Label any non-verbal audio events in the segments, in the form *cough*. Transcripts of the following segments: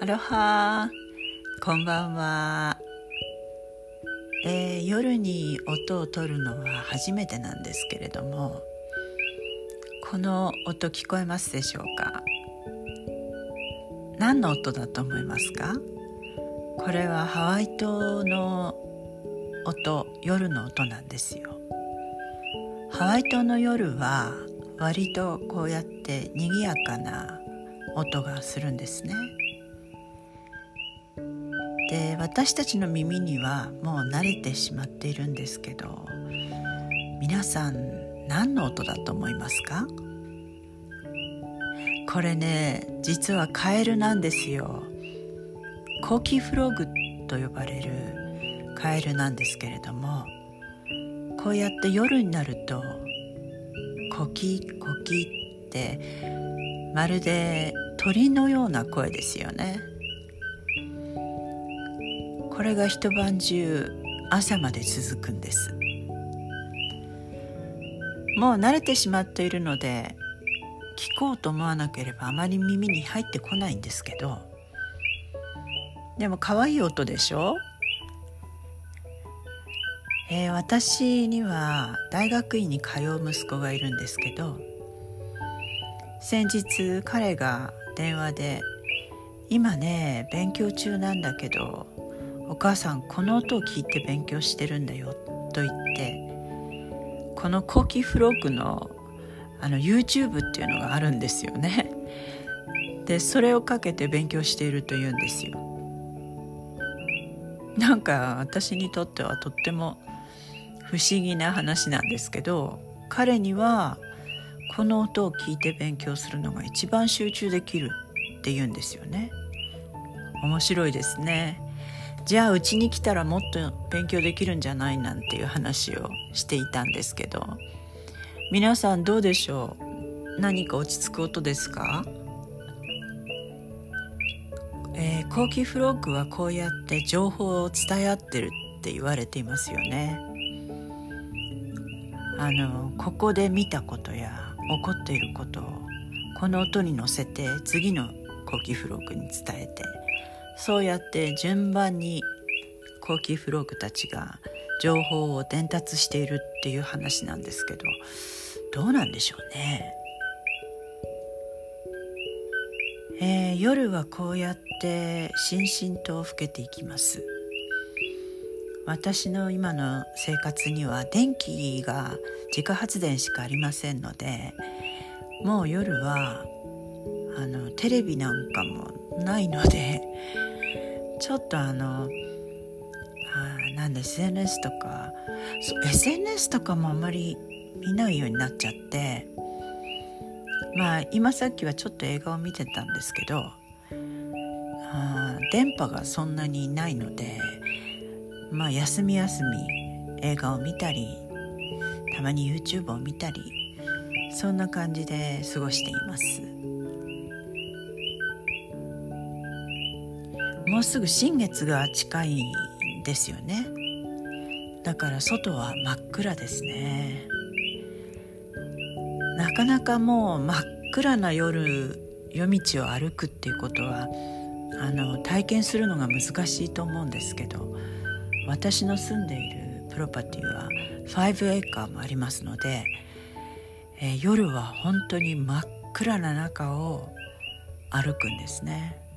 ハロハ。こんばんは、えー、夜に音を取るのは初めてなんですけれどもこの音聞こえますでしょうか？何の音だと思いますか？これはハワイ島の音夜の音なんですよ。ハワイ島の夜は割とこうやって賑やかな音がするんですね。で私たちの耳にはもう慣れてしまっているんですけど皆さん何の音だと思いますか？これね実はカエルなんですよ。コーキーフログと呼ばれるカエルなんですけれどもこうやって夜になるとコキコキってまるで鳥のような声ですよね。これが一晩中朝まで続くんです。もう慣れてしまっているので聞こうと思わなければあまり耳に入ってこないんですけどでも可愛い音でしょ？えー、私には大学院に通う息子がいるんですけど先日彼が電話で「今ね勉強中なんだけどお母さんこの音を聞いて勉強してるんだよと言ってこのコキフロッグのあの YouTube っていうのがあるんですよね。*laughs* でそれをかけて勉強しているというんですよ。なんか私にとってはとっても不思議な話なんですけど彼にはこの音を聞いて勉強するのが一番集中できるって言うんですよね。面白いですね。じゃあうちに来たらもっと勉強できるんじゃないなんていう話をしていたんですけど。皆さんどうでしょう？何か落ち着く音ですか？えー、コーキーフロッグはこうやって情報を伝え合ってるって言われていますよね。あのここで見たことや起こっていることをこの音に乗せて次のコーキーフロッグに伝えて。そうやって順番にコーキーフロッグたちが情報を伝達しているっていう話なんですけどどうなんでしょうね。えー、夜はこうやってしんしんと更けていきます私の今の生活には電気が自家発電しかありませんのでもう夜はあのテレビなんかもないのでちょっとあのあなんで SNS とか SNS とかもあんまり見ないようになっちゃってまあ今さっきはちょっと映画を見てたんですけどあ電波がそんなにないのでまあ休み休み映画を見たりたまに YouTube を見たりそんな感じで過ごしています。もうすぐ新月が近いんですよね。だから外は真っ暗ですね。なかなかもう真っ暗な夜夜道を歩くっていうことはあの体験するのが難しいと思うんですけど私の住んでいるプロパティは5エーカーもありますので、えー、夜は本当に真っ暗な中を歩くんですね。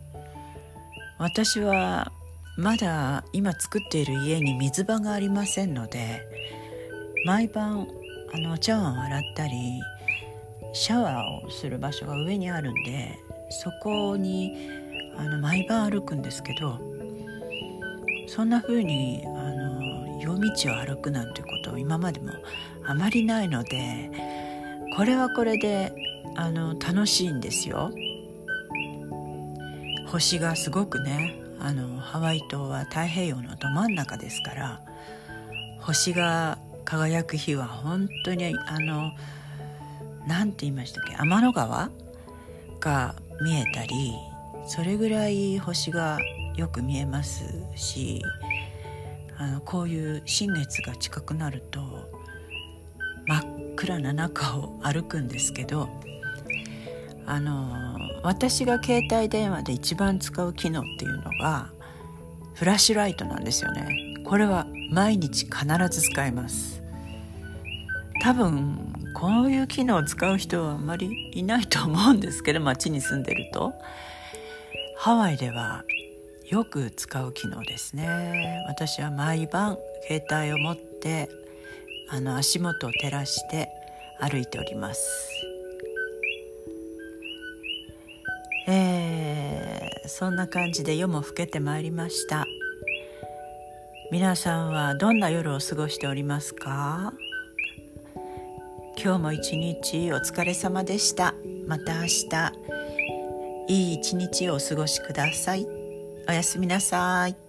私はまだ今作っている家に水場がありませんので毎晩あのお茶碗を洗ったりシャワーをする場所が上にあるんでそこにあの毎晩歩くんですけどそんな風にあの夜道を歩くなんてことを今までもあまりないのでこれはこれであの楽しいんですよ。星がすごくねあのハワイ島は太平洋のど真ん中ですから星が輝く日は本当にあの何て言いましたっけ天の川が見えたりそれぐらい星がよく見えますしあのこういう新月が近くなると真っ暗な中を歩くんですけどあの私が携帯電話で一番使う機能っていうのがフラッシュライトなんですよね。これは毎日必ず使います。多分こういう機能を使う人はあんまりいないと思うんですけど *laughs* 街に住んでると。ハワイではよく使う機能ですね。私は毎晩携帯を持ってあの足元を照らして歩いております。えー、そんな感じで夜も更けてまいりました。皆さんはどんな夜を過ごしておりますか？今日も一日お疲れ様でした。また明日いい一日をお過ごしください。おやすみなさい。